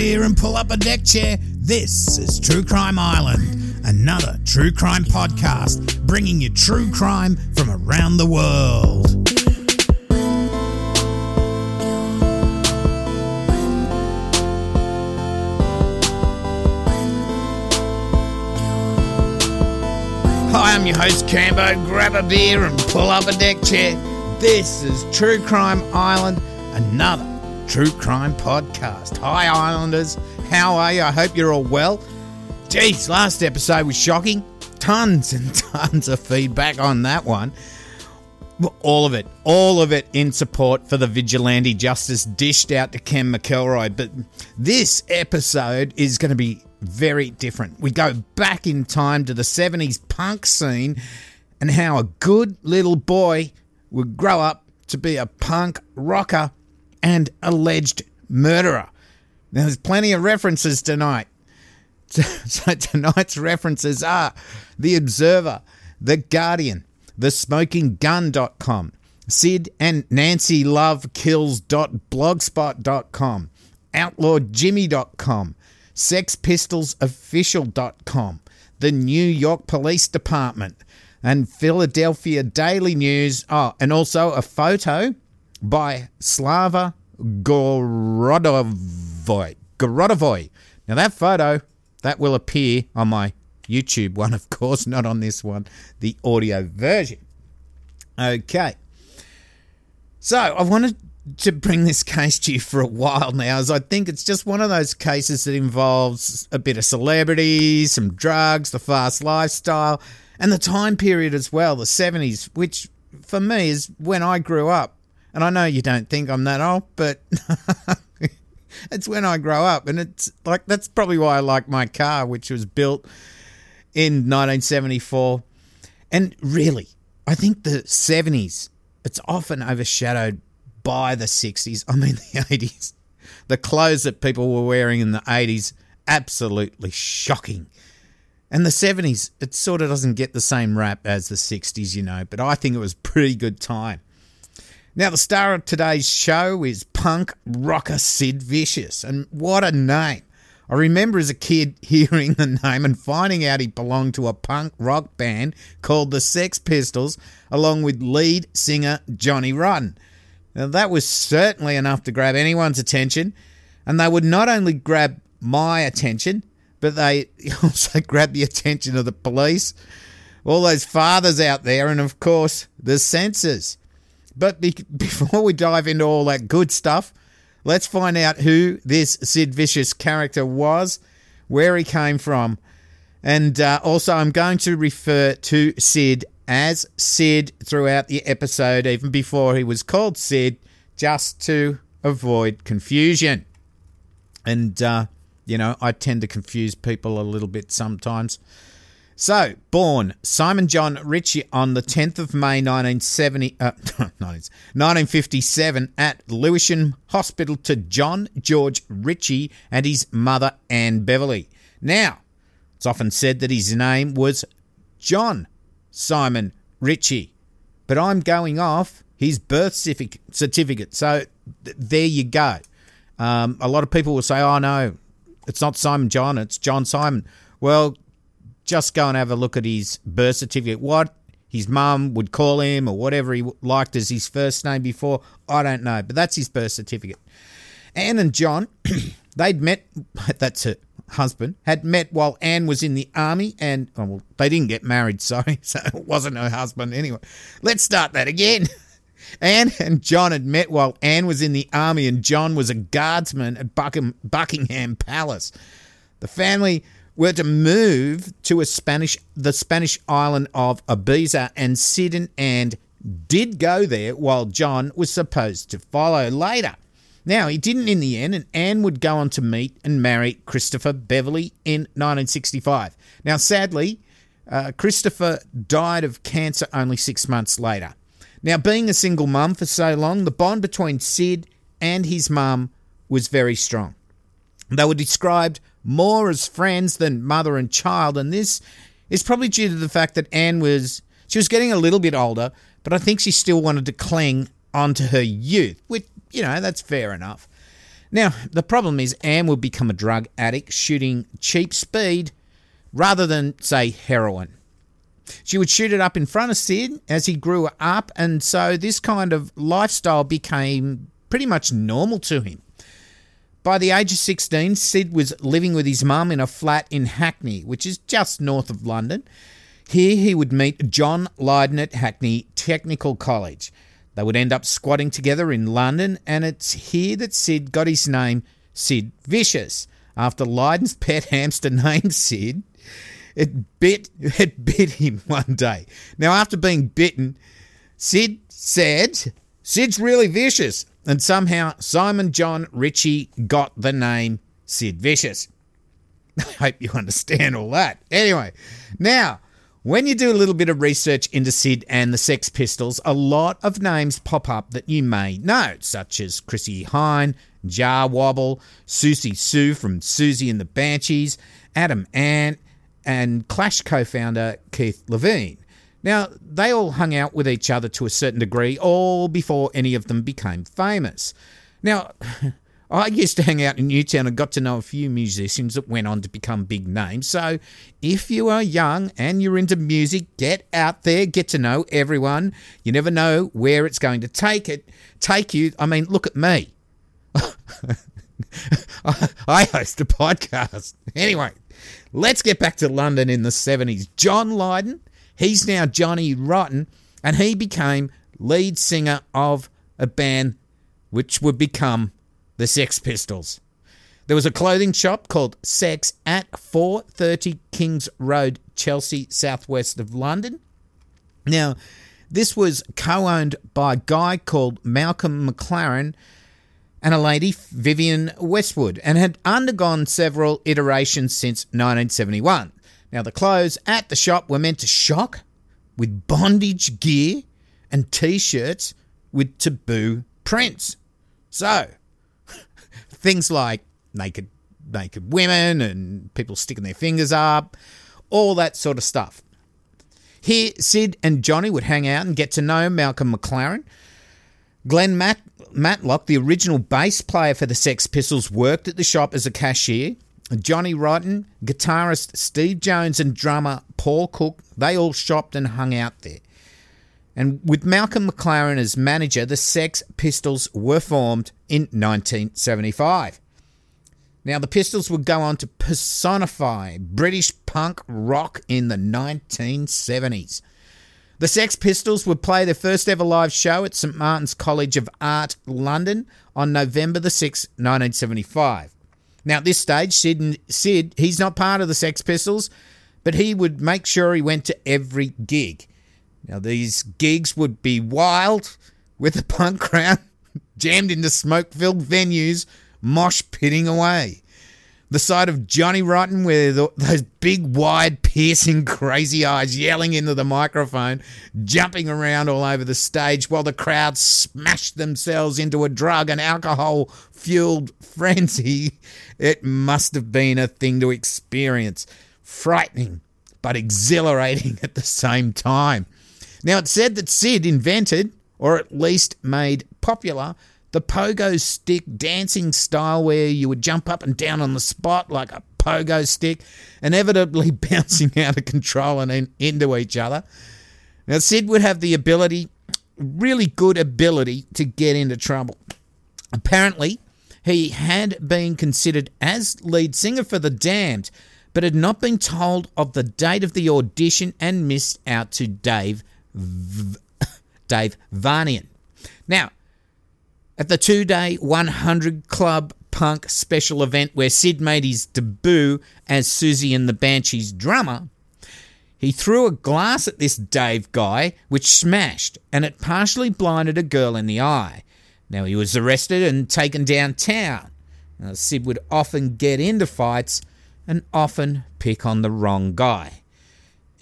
beer and pull up a deck chair. This is True Crime Island, another true crime podcast bringing you true crime from around the world. Hi, I'm your host Cambo. Grab a beer and pull up a deck chair. This is True Crime Island, another true crime podcast. Hi, Islanders. How are you? I hope you're all well. Geez, last episode was shocking. Tons and tons of feedback on that one. All of it, all of it in support for the vigilante justice dished out to Ken McElroy. But this episode is going to be very different. We go back in time to the 70s punk scene and how a good little boy would grow up to be a punk rocker and alleged murderer. Now, there's plenty of references tonight. So, tonight's references are The Observer, The Guardian, The Smoking TheSmokingGun.com, Sid and Nancy Love Kills.blogspot.com, OutlawJimmy.com, SexPistolsOfficial.com, the New York Police Department, and Philadelphia Daily News. Oh, and also a photo by Slava Gorodovoy. Gorodovoy. Now that photo, that will appear on my YouTube one, of course, not on this one, the audio version. Okay. So I wanted to bring this case to you for a while now, as I think it's just one of those cases that involves a bit of celebrity, some drugs, the fast lifestyle, and the time period as well, the 70s, which for me is when I grew up. And I know you don't think I'm that old, but it's when I grow up. And it's like, that's probably why I like my car, which was built in 1974. And really, I think the 70s, it's often overshadowed by the 60s. I mean, the 80s. The clothes that people were wearing in the 80s, absolutely shocking. And the 70s, it sort of doesn't get the same rap as the 60s, you know, but I think it was pretty good time. Now, the star of today's show is punk rocker Sid Vicious, and what a name! I remember as a kid hearing the name and finding out he belonged to a punk rock band called the Sex Pistols, along with lead singer Johnny Rotten. Now, that was certainly enough to grab anyone's attention, and they would not only grab my attention, but they also grabbed the attention of the police, all those fathers out there, and of course, the censors. But be- before we dive into all that good stuff, let's find out who this Sid Vicious character was, where he came from, and uh, also I'm going to refer to Sid as Sid throughout the episode, even before he was called Sid, just to avoid confusion. And, uh, you know, I tend to confuse people a little bit sometimes. So, born Simon John Ritchie on the 10th of May 1970, uh, 1957 at Lewisham Hospital to John George Ritchie and his mother Anne Beverley. Now, it's often said that his name was John Simon Ritchie, but I'm going off his birth certificate. So, th- there you go. Um, a lot of people will say, oh, no, it's not Simon John, it's John Simon. Well, just go and have a look at his birth certificate. What his mum would call him or whatever he liked as his first name before, I don't know, but that's his birth certificate. Anne and John, they'd met, that's her husband, had met while Anne was in the army and, oh, well, they didn't get married, sorry, so it wasn't her husband anyway. Let's start that again. Anne and John had met while Anne was in the army and John was a guardsman at Buckingham Palace. The family were to move to a Spanish the Spanish island of Ibiza and Sid and Anne did go there while John was supposed to follow later. Now, he didn't in the end, and Anne would go on to meet and marry Christopher Beverley in 1965. Now, sadly, uh, Christopher died of cancer only six months later. Now, being a single mum for so long, the bond between Sid and his mum was very strong. They were described more as friends than mother and child, and this is probably due to the fact that Anne was she was getting a little bit older, but I think she still wanted to cling onto her youth, which you know that's fair enough. Now, the problem is Anne would become a drug addict, shooting cheap speed rather than, say, heroin. She would shoot it up in front of Sid as he grew up, and so this kind of lifestyle became pretty much normal to him. By the age of 16, Sid was living with his mum in a flat in Hackney, which is just north of London. Here he would meet John Lydon at Hackney Technical College. They would end up squatting together in London, and it's here that Sid got his name, Sid Vicious, after Lydon's pet hamster named Sid. It bit it bit him one day. Now, after being bitten, Sid said, Sid's really vicious. And somehow Simon John Ritchie got the name Sid Vicious. I hope you understand all that. Anyway, now when you do a little bit of research into Sid and the Sex Pistols, a lot of names pop up that you may know, such as Chrissie Hynde, Jah Wobble, Siouxsie Sioux from Siouxsie and the Banshees, Adam Ant, and Clash co founder Keith Levene. Now, they all hung out with each other to a certain degree, all before any of them became famous. Now, I used to hang out in Newtown and got to know a few musicians that went on to become big names. So if you are young and you're into music, get out there, get to know everyone. You never know where it's going to take it, take you. I mean, look at me. I host a podcast. Anyway, let's get back to London in the 70s. John Lydon, he's now Johnny Rotten, and he became lead singer of a band which would become the Sex Pistols. There was a clothing shop called Sex at 430 Kings Road, Chelsea, southwest of London. Now, this was co owned by a guy called Malcolm McLaren and a lady, Vivienne Westwood, and had undergone several iterations since 1971. Now, the clothes at the shop were meant to shock with bondage gear and t shirts with taboo prints. So, things like naked naked women and people sticking their fingers up, all that sort of stuff. Here, Sid and Johnny would hang out and get to know Malcolm McLaren. Glenn Matt- Matlock, the original bass player for the Sex Pistols, worked at the shop as a cashier. Johnny Rotten, guitarist Steve Jones, and drummer Paul Cook, they all shopped and hung out there. And with Malcolm McLaren as manager, the Sex Pistols were formed in 1975. Now, the Pistols would go on to personify British punk rock in the 1970s. The Sex Pistols would play their first ever live show at St Martin's College of Art, London, on November the 6th, 1975. Now, at this stage, Sid, Sid, he's not part of the Sex Pistols, but he would make sure he went to every gig. Now, these gigs would be wild with the punk crowd jammed into smoke filled venues, mosh pitting away. The sight of Johnny Rotten with those big, wide, piercing, crazy eyes yelling into the microphone, jumping around all over the stage while the crowd smashed themselves into a drug and alcohol fueled frenzy, it must have been a thing to experience. Frightening, but exhilarating at the same time. Now, it's said that Sid invented, or at least made popular, the pogo stick dancing style where you would jump up and down on the spot like a pogo stick, inevitably bouncing out of control and in, into each other. Now, Sid would have the ability, really good ability, to get into trouble. Apparently, he had been considered as lead singer for The Damned, but had not been told of the date of the audition and missed out to Dave v- Dave Vanian. Now, at the two day 100 Club Punk special event where Sid made his debut as Siouxsie and the Banshees drummer, he threw a glass at this Dave guy, which smashed, and it partially blinded a girl in the eye. Now he was arrested and taken downtown. Now, Sid would often get into fights and often pick on the wrong guy.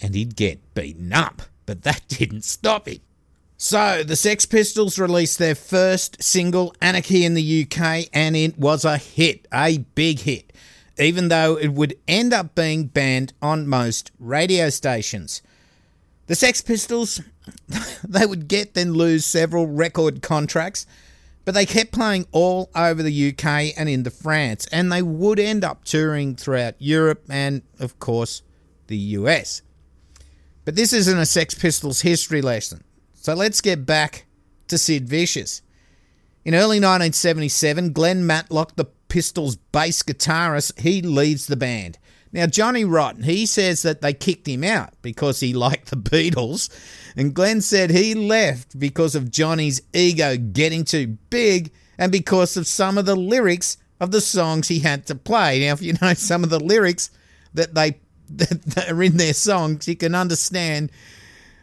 And he'd get beaten up, but that didn't stop him. So, the Sex Pistols released their first single, Anarchy, in the UK, and it was a hit, a big hit, even though it would end up being banned on most radio stations. The Sex Pistols, they would get then lose several record contracts, But they kept playing all over the UK and into France, and they would end up touring throughout Europe and, of course, the US. But this isn't a Sex Pistols history lesson, so let's get back to Sid Vicious. In early 1977, Glenn Matlock, the Pistols bass guitarist, he leaves the band. Now, Johnny Rotten, he says that they kicked him out because he liked the Beatles, and Glenn said he left because of Johnny's ego getting too big and because of some of the lyrics of the songs he had to play. Now, if you know some of the lyrics that they that are in their songs, you can understand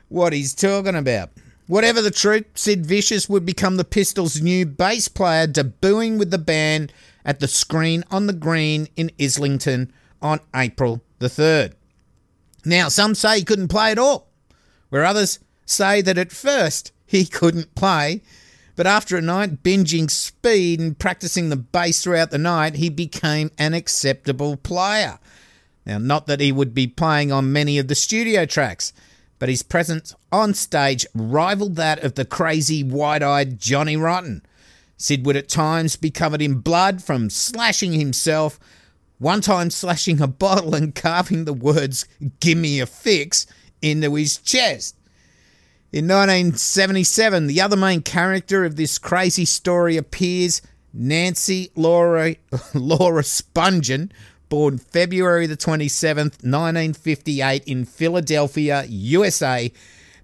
what he's talking about. Whatever the truth, Sid Vicious would become the Pistols' new bass player, debuting with the band at the Screen on the Green in Islington on April the 3rd. Now, some say he couldn't play at all, where others say that at first he couldn't play, but after a night binging speed and practicing the bass throughout the night, he became an acceptable player. Now, not that he would be playing on many of the studio tracks, but his presence on stage rivaled that of the crazy, wide eyed Johnny Rotten. Sid would at times be covered in blood from slashing himself, one time slashing a bottle and carving the words, Gimme a fix, into his chest. In 1977, the other main character of this crazy story appears Nancy Laura, Laura Spungen, born February the 27th, 1958, in Philadelphia, USA,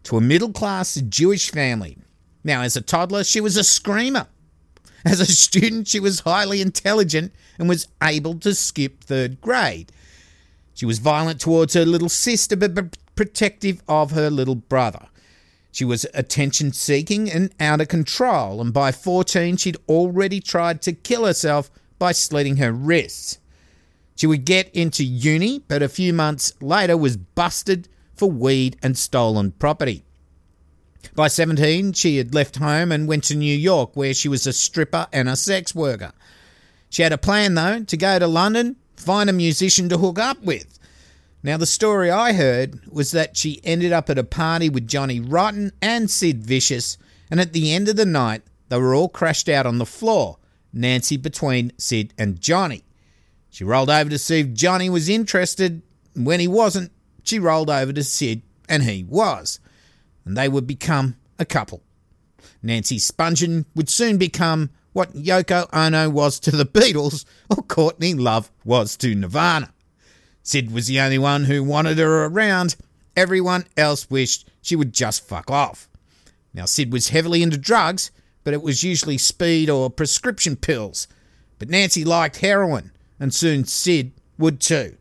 to a middle class Jewish family. Now, as a toddler, she was a screamer. As a student, she was highly intelligent and was able to skip third grade. She was violent towards her little sister, but protective of her little brother. She was attention seeking and out of control, and by 14, she'd already tried to kill herself by slitting her wrists. She would get into uni, but a few months later was busted for weed and stolen property. By 17, she had left home and went to New York, where she was a stripper and a sex worker. She had a plan, though, to go to London, find a musician to hook up with. Now, the story I heard was that she ended up at a party with Johnny Rotten and Sid Vicious, and at the end of the night, they were all crashed out on the floor, Nancy between Sid and Johnny. She rolled over to see if Johnny was interested. And when he wasn't, she rolled over to Sid, and he was. And they would become a couple. Nancy Spungen would soon become what Yoko Ono was to the Beatles, or Courtney Love was to Nirvana. Sid was the only one who wanted her around. Everyone else wished she would just fuck off. Now, Sid was heavily into drugs, but it was usually speed or prescription pills. But Nancy liked heroin, and soon Sid would too.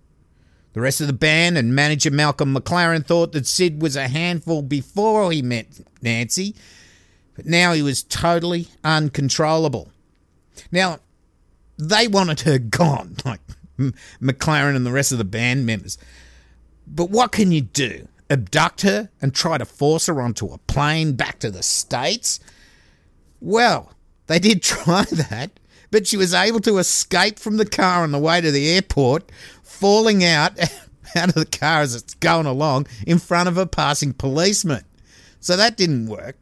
The rest of the band and manager Malcolm McLaren thought that Sid was a handful before he met Nancy, but now he was totally uncontrollable. Now, they wanted her gone, like McLaren and the rest of the band members. But what can you do? Abduct her and try to force her onto a plane back to the States? Well, they did try that, but she was able to escape from the car on the way to the airport, falling out out of the car as it's going along in front of a passing policeman. So that didn't work.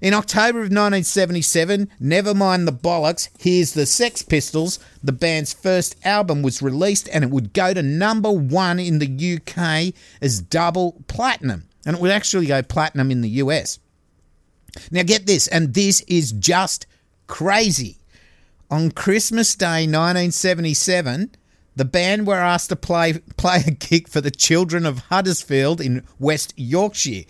In October of 1977, Never Mind the Bollocks, Here's the Sex Pistols, the band's first album was released and it would go to number one in the UK as double platinum. And it would actually go platinum in the US. Now, get this, and this is just crazy. On Christmas Day 1977, the band were asked to play, play a gig for the children of Huddersfield in West Yorkshire.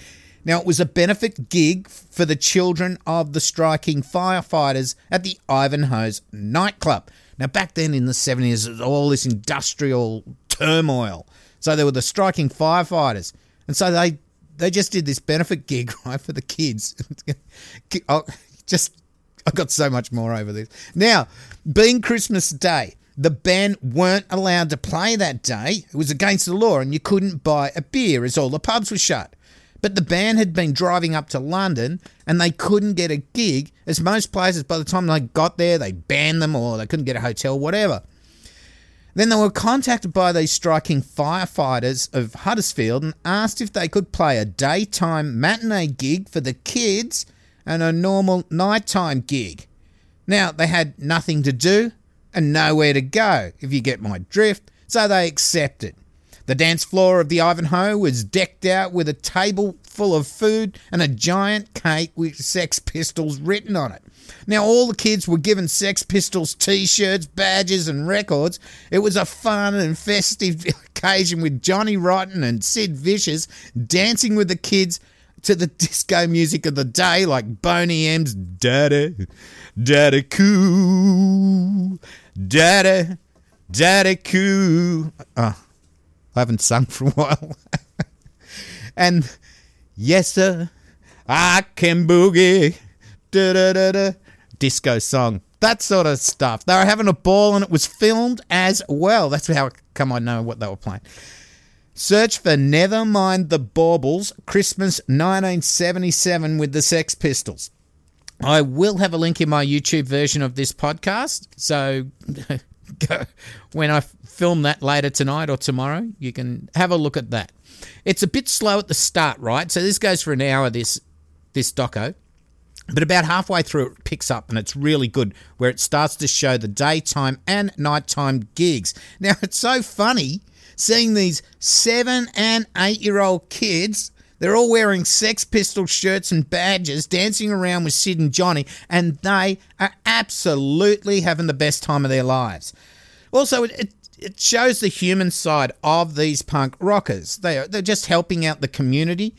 Now, it was a benefit gig for the children of the striking firefighters at the Ivanhoe's nightclub. Now, back then in the 70s, there was all this industrial turmoil. So there were the striking firefighters. And so they they just did this benefit gig, right, for the kids. oh, just I got so much more over this. Now, being Christmas Day, the band weren't allowed to play that day. It was against the law, and you couldn't buy a beer as all the pubs were shut. But the band had been driving up to London and they couldn't get a gig, as most places, by the time they got there, they banned them or they couldn't get a hotel, whatever. Then they were contacted by these striking firefighters of Huddersfield and asked if they could play a daytime matinee gig for the kids and a normal nighttime gig. Now, they had nothing to do and nowhere to go, if you get my drift, so they accepted. The dance floor of the Ivanhoe was decked out with a table full of food and a giant cake with Sex Pistols written on it. Now, all the kids were given Sex Pistols t shirts, badges, and records. It was a fun and festive occasion with Johnny Rotten and Sid Vicious dancing with the kids to the disco music of the day, like Boney M's Daddy, Daddy Cool, Daddy, Daddy Cool. Oh, ah, I haven't sung for a while. and yes, sir, I can boogie. Da, da, da, da. Disco song. That sort of stuff. They were having a ball and it was filmed as well. That's how come I know what they were playing. Search for Never Mind the Baubles Christmas 1977 with the Sex Pistols. I will have a link in my YouTube version of this podcast. So when I film that later tonight or tomorrow, you can have a look at that. It's a bit slow at the start, right? So this goes for an hour, this this doco. But about halfway through, it picks up and it's really good where it starts to show the daytime and nighttime gigs. Now, it's so funny seeing these seven and eight year old kids. They're all wearing Sex Pistol shirts and badges, dancing around with Sid and Johnny, and they are absolutely having the best time of their lives. Also, it, it shows the human side of these punk rockers. They are, they're just helping out the community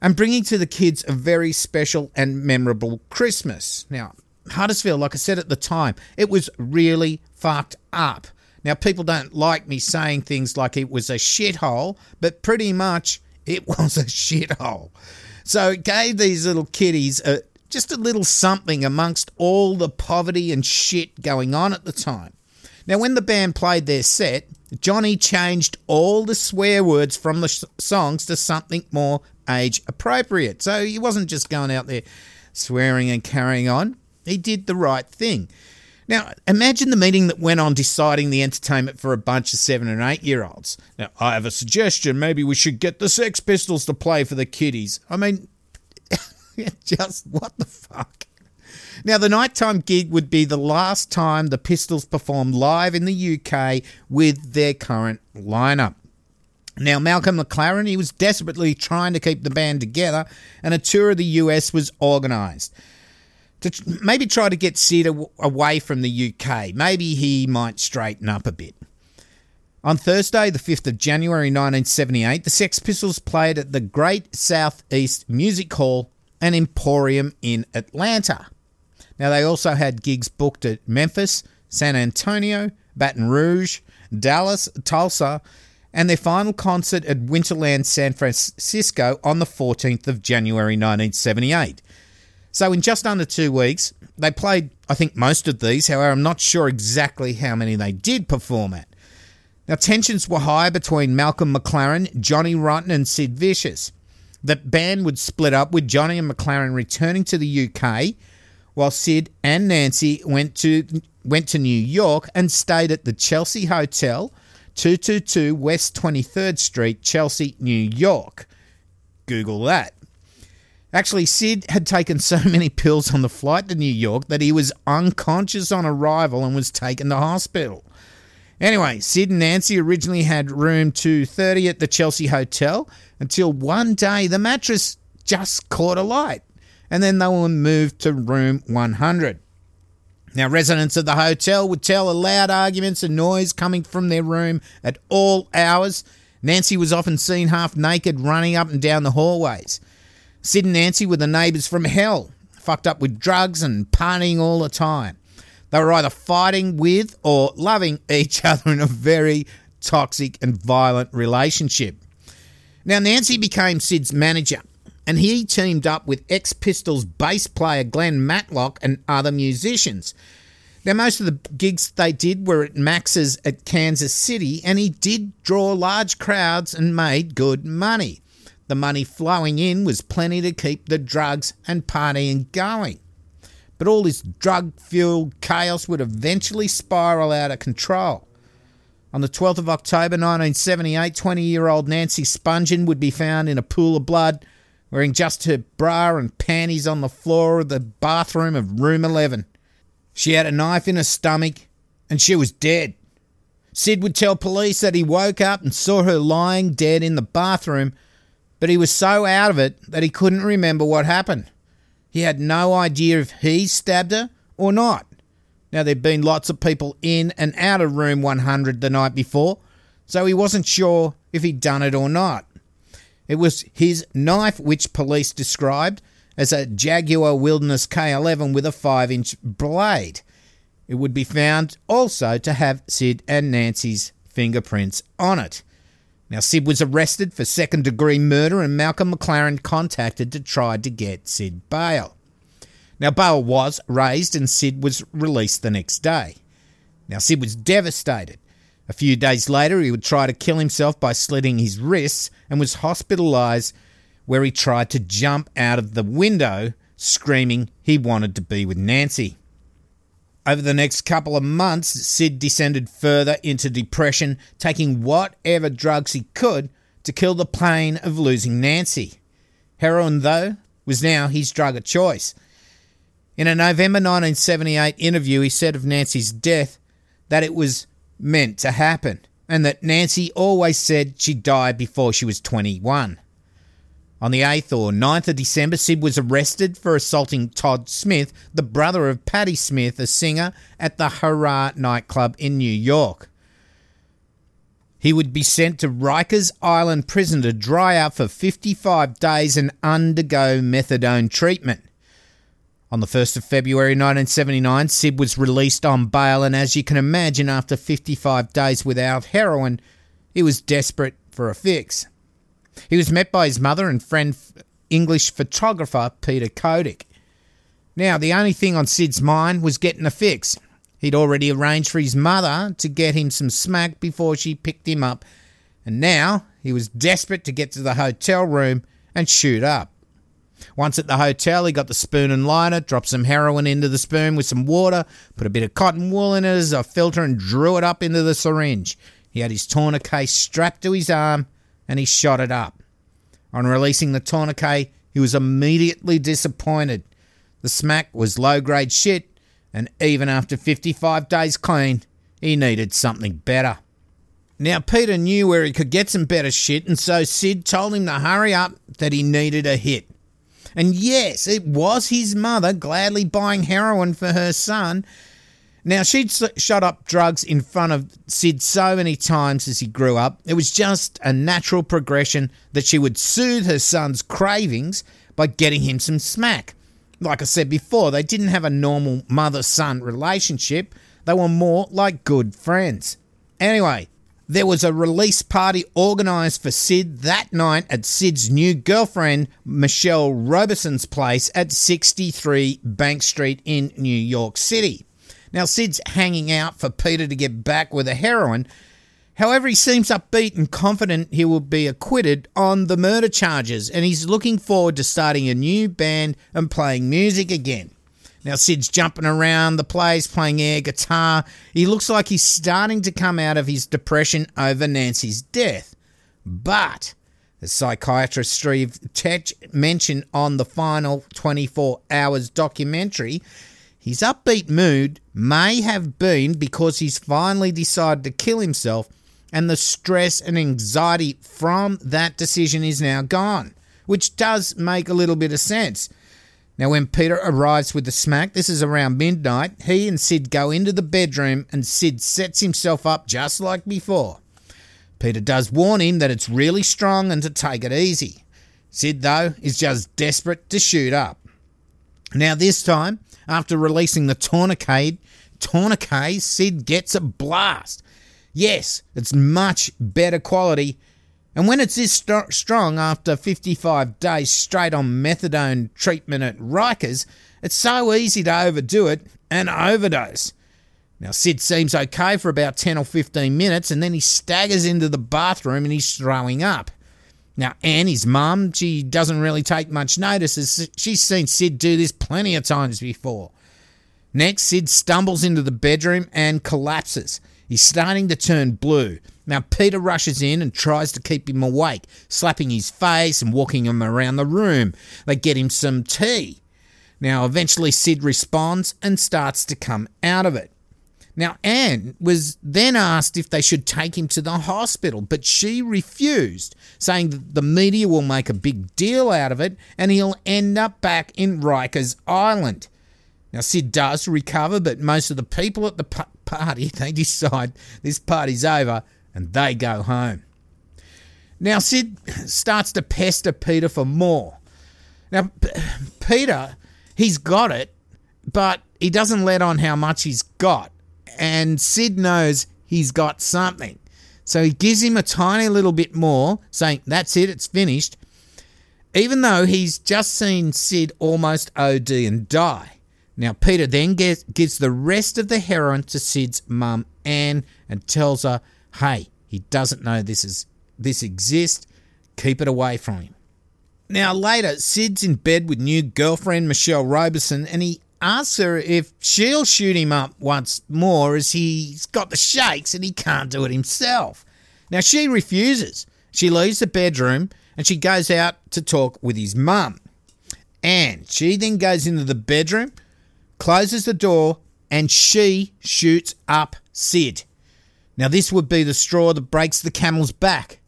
and bringing to the kids a very special and memorable Christmas. Now, Huddersfield, like I said at the time, it was really fucked up. Now, people don't like me saying things like it was a shithole, but pretty much it was a shithole. So it gave these little kiddies a, just a little something amongst all the poverty and shit going on at the time. Now, when the band played their set, Johnny changed all the swear words from the sh- songs to something more age appropriate. So he wasn't just going out there swearing and carrying on. He did the right thing. Now, imagine the meeting that went on deciding the entertainment for a bunch of seven and eight year olds. Now, I have a suggestion. Maybe we should get the Sex Pistols to play for the kiddies. I mean, just what the fuck? Now, the nighttime gig would be the last time the Pistols performed live in the UK with their current lineup. Now, Malcolm McLaren, he was desperately trying to keep the band together, and a tour of the US was organised to maybe try to get Sid away from the UK. Maybe he might straighten up a bit. On Thursday, the 5th of January 1978, the Sex Pistols played at the Great Southeast Music Hall and Emporium in Atlanta. Now, they also had gigs booked at Memphis, San Antonio, Baton Rouge, Dallas, Tulsa, and their final concert at Winterland, San Francisco on the 14th of January 1978. So, in just under two weeks, they played, I think, most of these. However, I'm not sure exactly how many they did perform at. Now, tensions were high between Malcolm McLaren, Johnny Rotten, and Sid Vicious. The band would split up with Johnny and McLaren returning to the UK, while Sid and Nancy went to went to New York and stayed at the Chelsea Hotel, 222 West 23rd Street, Chelsea, New York. Google that. Actually, Sid had taken so many pills on the flight to New York that he was unconscious on arrival and was taken to hospital. Anyway, Sid and Nancy originally had room 230 at the Chelsea Hotel until one day the mattress just caught alight and then they were moved to room 100. Now, residents of the hotel would tell of loud arguments and noise coming from their room at all hours. Nancy was often seen half naked running up and down the hallways. Sid and Nancy were the neighbours from hell, fucked up with drugs and partying all the time. They were either fighting with or loving each other in a very toxic and violent relationship. Now, Nancy became Sid's manager, and he teamed up with ex Pistols bass player Glenn Matlock and other musicians. Now, most of the gigs they did were at Max's at Kansas City, and he did draw large crowds and made good money. The money flowing in was plenty to keep the drugs and partying going. But all this drug fueled chaos would eventually spiral out of control. On the 12th of October 1978, 20 year old Nancy Spungen would be found in a pool of blood, wearing just her bra and panties on the floor of the bathroom of room 11. She had a knife in her stomach and she was dead. Sid would tell police that he woke up and saw her lying dead in the bathroom, but he was so out of it that he couldn't remember what happened. He had no idea if he stabbed her or not. Now, there'd been lots of people in and out of room 100 the night before, so he wasn't sure if he'd done it or not. It was his knife which police described as a Jaguar Wilderness K11 with a 5 inch blade. It would be found also to have Sid and Nancy's fingerprints on it. Now, Sid was arrested for second degree murder, and Malcolm McLaren contacted to try to get Sid bail. Now, bail was raised, and Sid was released the next day. Now, Sid was devastated. A few days later, he would try to kill himself by slitting his wrists and was hospitalised, where he tried to jump out of the window, screaming he wanted to be with Nancy. Over the next couple of months, Sid descended further into depression, taking whatever drugs he could to kill the pain of losing Nancy. Heroin, though, was now his drug of choice. In a November 1978 interview, he said of Nancy's death that it was meant to happen, and that Nancy always said she died before she was 21. On the 8th or 9th of December, Sid was arrested for assaulting Todd Smith, the brother of Patti Smith, a singer at the Hurrah nightclub in New York. He would be sent to Rikers Island prison to dry out for 55 days and undergo methadone treatment. On the 1st of February 1979, Sid was released on bail, and as you can imagine, after 55 days without heroin, he was desperate for a fix. He was met by his mother and friend, English photographer Peter Kodick. Now, the only thing on Sid's mind was getting a fix. He'd already arranged for his mother to get him some smack before she picked him up, and now he was desperate to get to the hotel room and shoot up. Once at the hotel, he got the spoon and lighter, dropped some heroin into the spoon with some water, put a bit of cotton wool in it as a filter, and drew it up into the syringe. He had his tourniquet strapped to his arm and he shot it up. On releasing the tourniquet, he was immediately disappointed. The smack was low grade shit, and even after 55 days clean, he needed something better. Now, Peter knew where he could get some better shit, and so Sid told him to hurry up that he needed a hit. And yes, it was his mother gladly buying heroin for her son. Now, she'd shot up drugs in front of Sid so many times as he grew up, it was just a natural progression that she would soothe her son's cravings by getting him some smack. Like I said before, they didn't have a normal mother son relationship, they were more like good friends. Anyway, there was a release party organised for Sid that night at Sid's new girlfriend, Michelle Robeson's place at 63 Bank Street in New York City. Now, Sid's hanging out for Peter to get back with a heroin. However, he seems upbeat and confident he will be acquitted on the murder charges, and he's looking forward to starting a new band and playing music again. Now, Sid's jumping around the place, playing air guitar. He looks like he's starting to come out of his depression over Nancy's death. But, as psychiatrist Steve Tetch mentioned on the final 24 hours documentary, his upbeat mood may have been because he's finally decided to kill himself, and the stress and anxiety from that decision is now gone, which does make a little bit of sense. Now, when Peter arrives with the smack, this is around midnight, he and Sid go into the bedroom and Sid sets himself up just like before. Peter does warn him that it's really strong and to take it easy. Sid, though, is just desperate to shoot up. Now, this time, after releasing the tourniquet, tourniquet, Sid gets a blast. Yes, it's much better quality and when it's this st- strong after 55 days straight on methadone treatment at Rikers, it's so easy to overdo it and overdose. Now, Sid seems okay for about 10 or 15 minutes and then he staggers into the bathroom and he's throwing up. Now, Annie's mum, she doesn't really take much notice as she's seen Sid do this plenty of times before. Next, Sid stumbles into the bedroom and collapses. He's starting to turn blue. Now, Peter rushes in and tries to keep him awake, slapping his face and walking him around the room. They get him some tea. Now, eventually, Sid responds and starts to come out of it. Now, Anne was then asked if they should take him to the hospital, but she refused, saying that the media will make a big deal out of it and he'll end up back in Rikers Island. Now, Sid does recover, but most of the people at the party, they decide this party's over and they go home. Now, Sid starts to pester Peter for more. Now, P- Peter, he's got it, but he doesn't let on how much he's got and Sid knows he's got something. So he gives him a tiny little bit more, saying, That's it, it's finished. Even though he's just seen Sid almost OD and die. Now, Peter then gets, gives the rest of the heroin to Sid's mum, Anne, and tells her, Hey, he doesn't know this is this exists. Keep it away from him. Now, later, Sid's in bed with new girlfriend Michelle Roberson, and he asks her if she'll shoot him up once more as he's got the shakes and he can't do it himself. Now she refuses. She leaves the bedroom and she goes out to talk with his mum. And she then goes into the bedroom, closes the door, and she shoots up Sid. Now, this would be the straw that breaks the camel's back.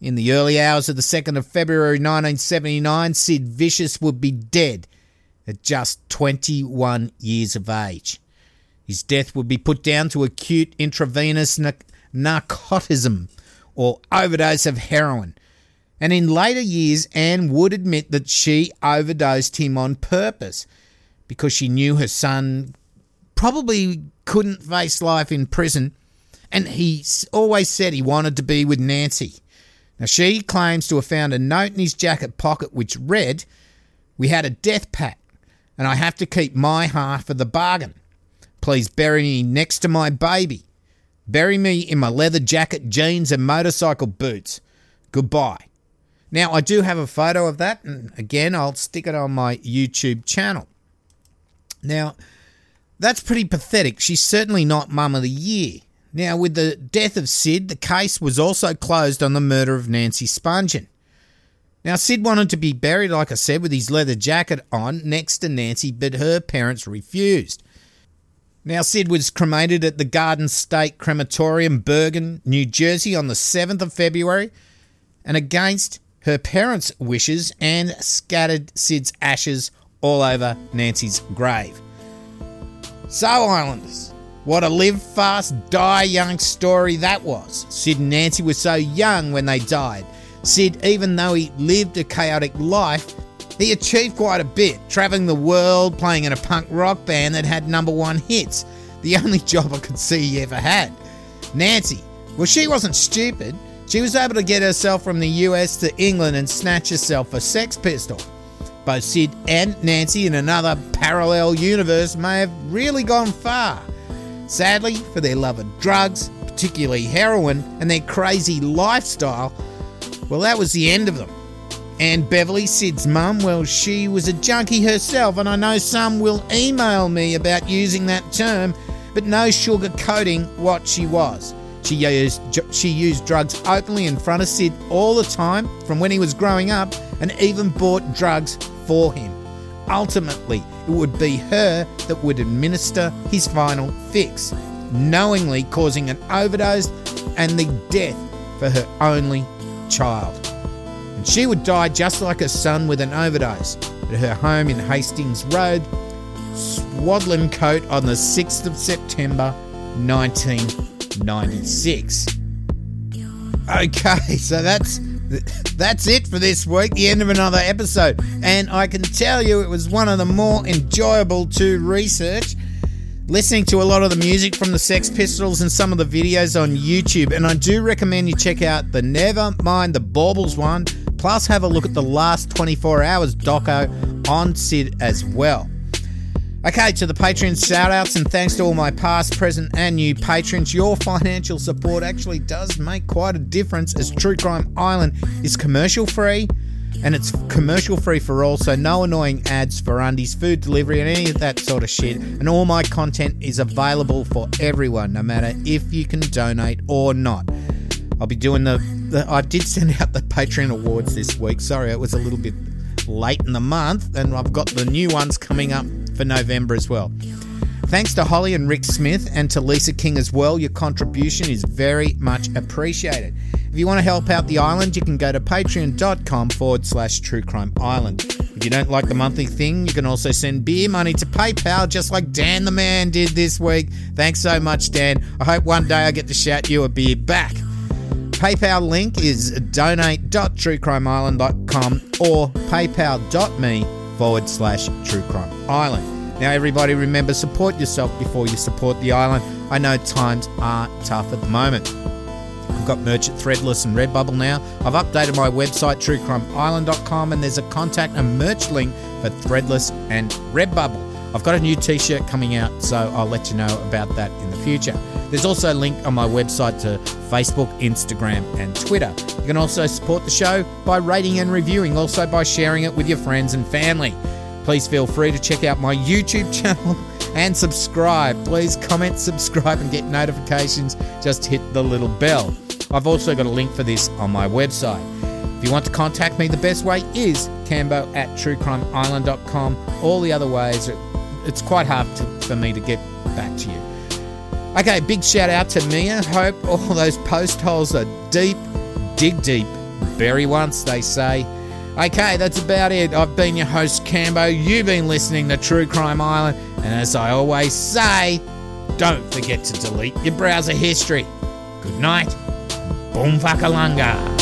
In the early hours of the 2nd of February 1979, Sid Vicious would be dead at just 21 years of age. His death would be put down to acute intravenous narcotism or overdose of heroin. And in later years, Anne would admit that she overdosed him on purpose because she knew her son probably couldn't face life in prison. And he always said he wanted to be with Nancy. Now, she claims to have found a note in his jacket pocket which read, We had a death pact and I have to keep my half of the bargain. Please bury me next to my baby. Bury me in my leather jacket, jeans, and motorcycle boots. Goodbye. Now, I do have a photo of that, and again, I'll stick it on my YouTube channel. Now, that's pretty pathetic. She's certainly not Mum of the Year. Now, with the death of Sid, the case was also closed on the murder of Nancy Spungen. Now, Sid wanted to be buried, like I said, with his leather jacket on next to Nancy, but her parents refused. Now, Sid was cremated at the Garden State Crematorium, Bergen, New Jersey, on the 7th of February, and against her parents' wishes, and scattered Sid's ashes all over Nancy's grave. So, Islanders, what a live fast, die young story that was. Sid and Nancy were so young when they died. Sid, even though he lived a chaotic life, he achieved quite a bit, travelling the world, playing in a punk rock band that had number one hits. The only job I could see he ever had. Nancy, well, she wasn't stupid. She was able to get herself from the US to England and snatch herself a Sex Pistol. Both Sid and Nancy in another parallel universe may have really gone far. Sadly, for their love of drugs, particularly heroin, and their crazy lifestyle, well, that was the end of them. And Beverley, Sid's mum, well, she was a junkie herself, and I know some will email me about using that term, but no sugarcoating what she was. She used, she used drugs openly in front of Sid all the time from when he was growing up and even bought drugs for him. Ultimately, it would be her that would administer his final fix, knowingly causing an overdose and the death for her only child. And she would die just like her son with an overdose at her home in Hastings Road, Swadlincote on the 6th of September 1996. Okay, so that's that's it for this week, the end of another episode. And I can tell you it was one of the more enjoyable to research listening to a lot of the music from the Sex Pistols and some of the videos on YouTube. And I do recommend you check out the Never Mind the Baubles one, plus have a look at the last 24 hours doco on Sid as well. Okay, to the Patreon shoutouts and thanks to all my past, present, and new patrons. Your financial support actually does make quite a difference as True Crime Island is commercial free and it's commercial free for all, so no annoying ads for undies, food delivery, and any of that sort of shit. And all my content is available for everyone, no matter if you can donate or not. I'll be doing the, the I did send out the Patreon awards this week. Sorry, it was a little bit late in the month, and I've got the new ones coming up for November as well. Thanks to Holly and Rick Smith and to Lisa King as well. Your contribution is very much appreciated. If you want to help out the island, you can go to patreon.com forward slash true crime island. If you don't like the monthly thing, you can also send beer money to PayPal, just like Dan the Man did this week. Thanks so much, Dan. I hope one day I get to shout you a beer back. PayPal link is donate.truecrimeisland.com or paypal.me forward slash truecrimeisland. Now, everybody, remember support yourself before you support the island. I know times are tough at the moment. I've got merch at Threadless and Redbubble now. I've updated my website, truecrimeisland.com, and there's a contact and merch link for Threadless and Redbubble. I've got a new t shirt coming out, so I'll let you know about that in the future. There's also a link on my website to Facebook, Instagram, and Twitter. You can also support the show by rating and reviewing, also by sharing it with your friends and family. Please feel free to check out my YouTube channel and subscribe. Please comment, subscribe, and get notifications. Just hit the little bell. I've also got a link for this on my website. If you want to contact me, the best way is cambo at truecrimeisland.com. All the other ways, it's quite hard to, for me to get back to you. Okay, big shout out to Mia. Hope all those post holes are deep, dig deep, bury once, they say. Okay, that's about it. I've been your host, Cambo. You've been listening to True Crime Island. And as I always say, don't forget to delete your browser history. Good night. Bom Vakalanga!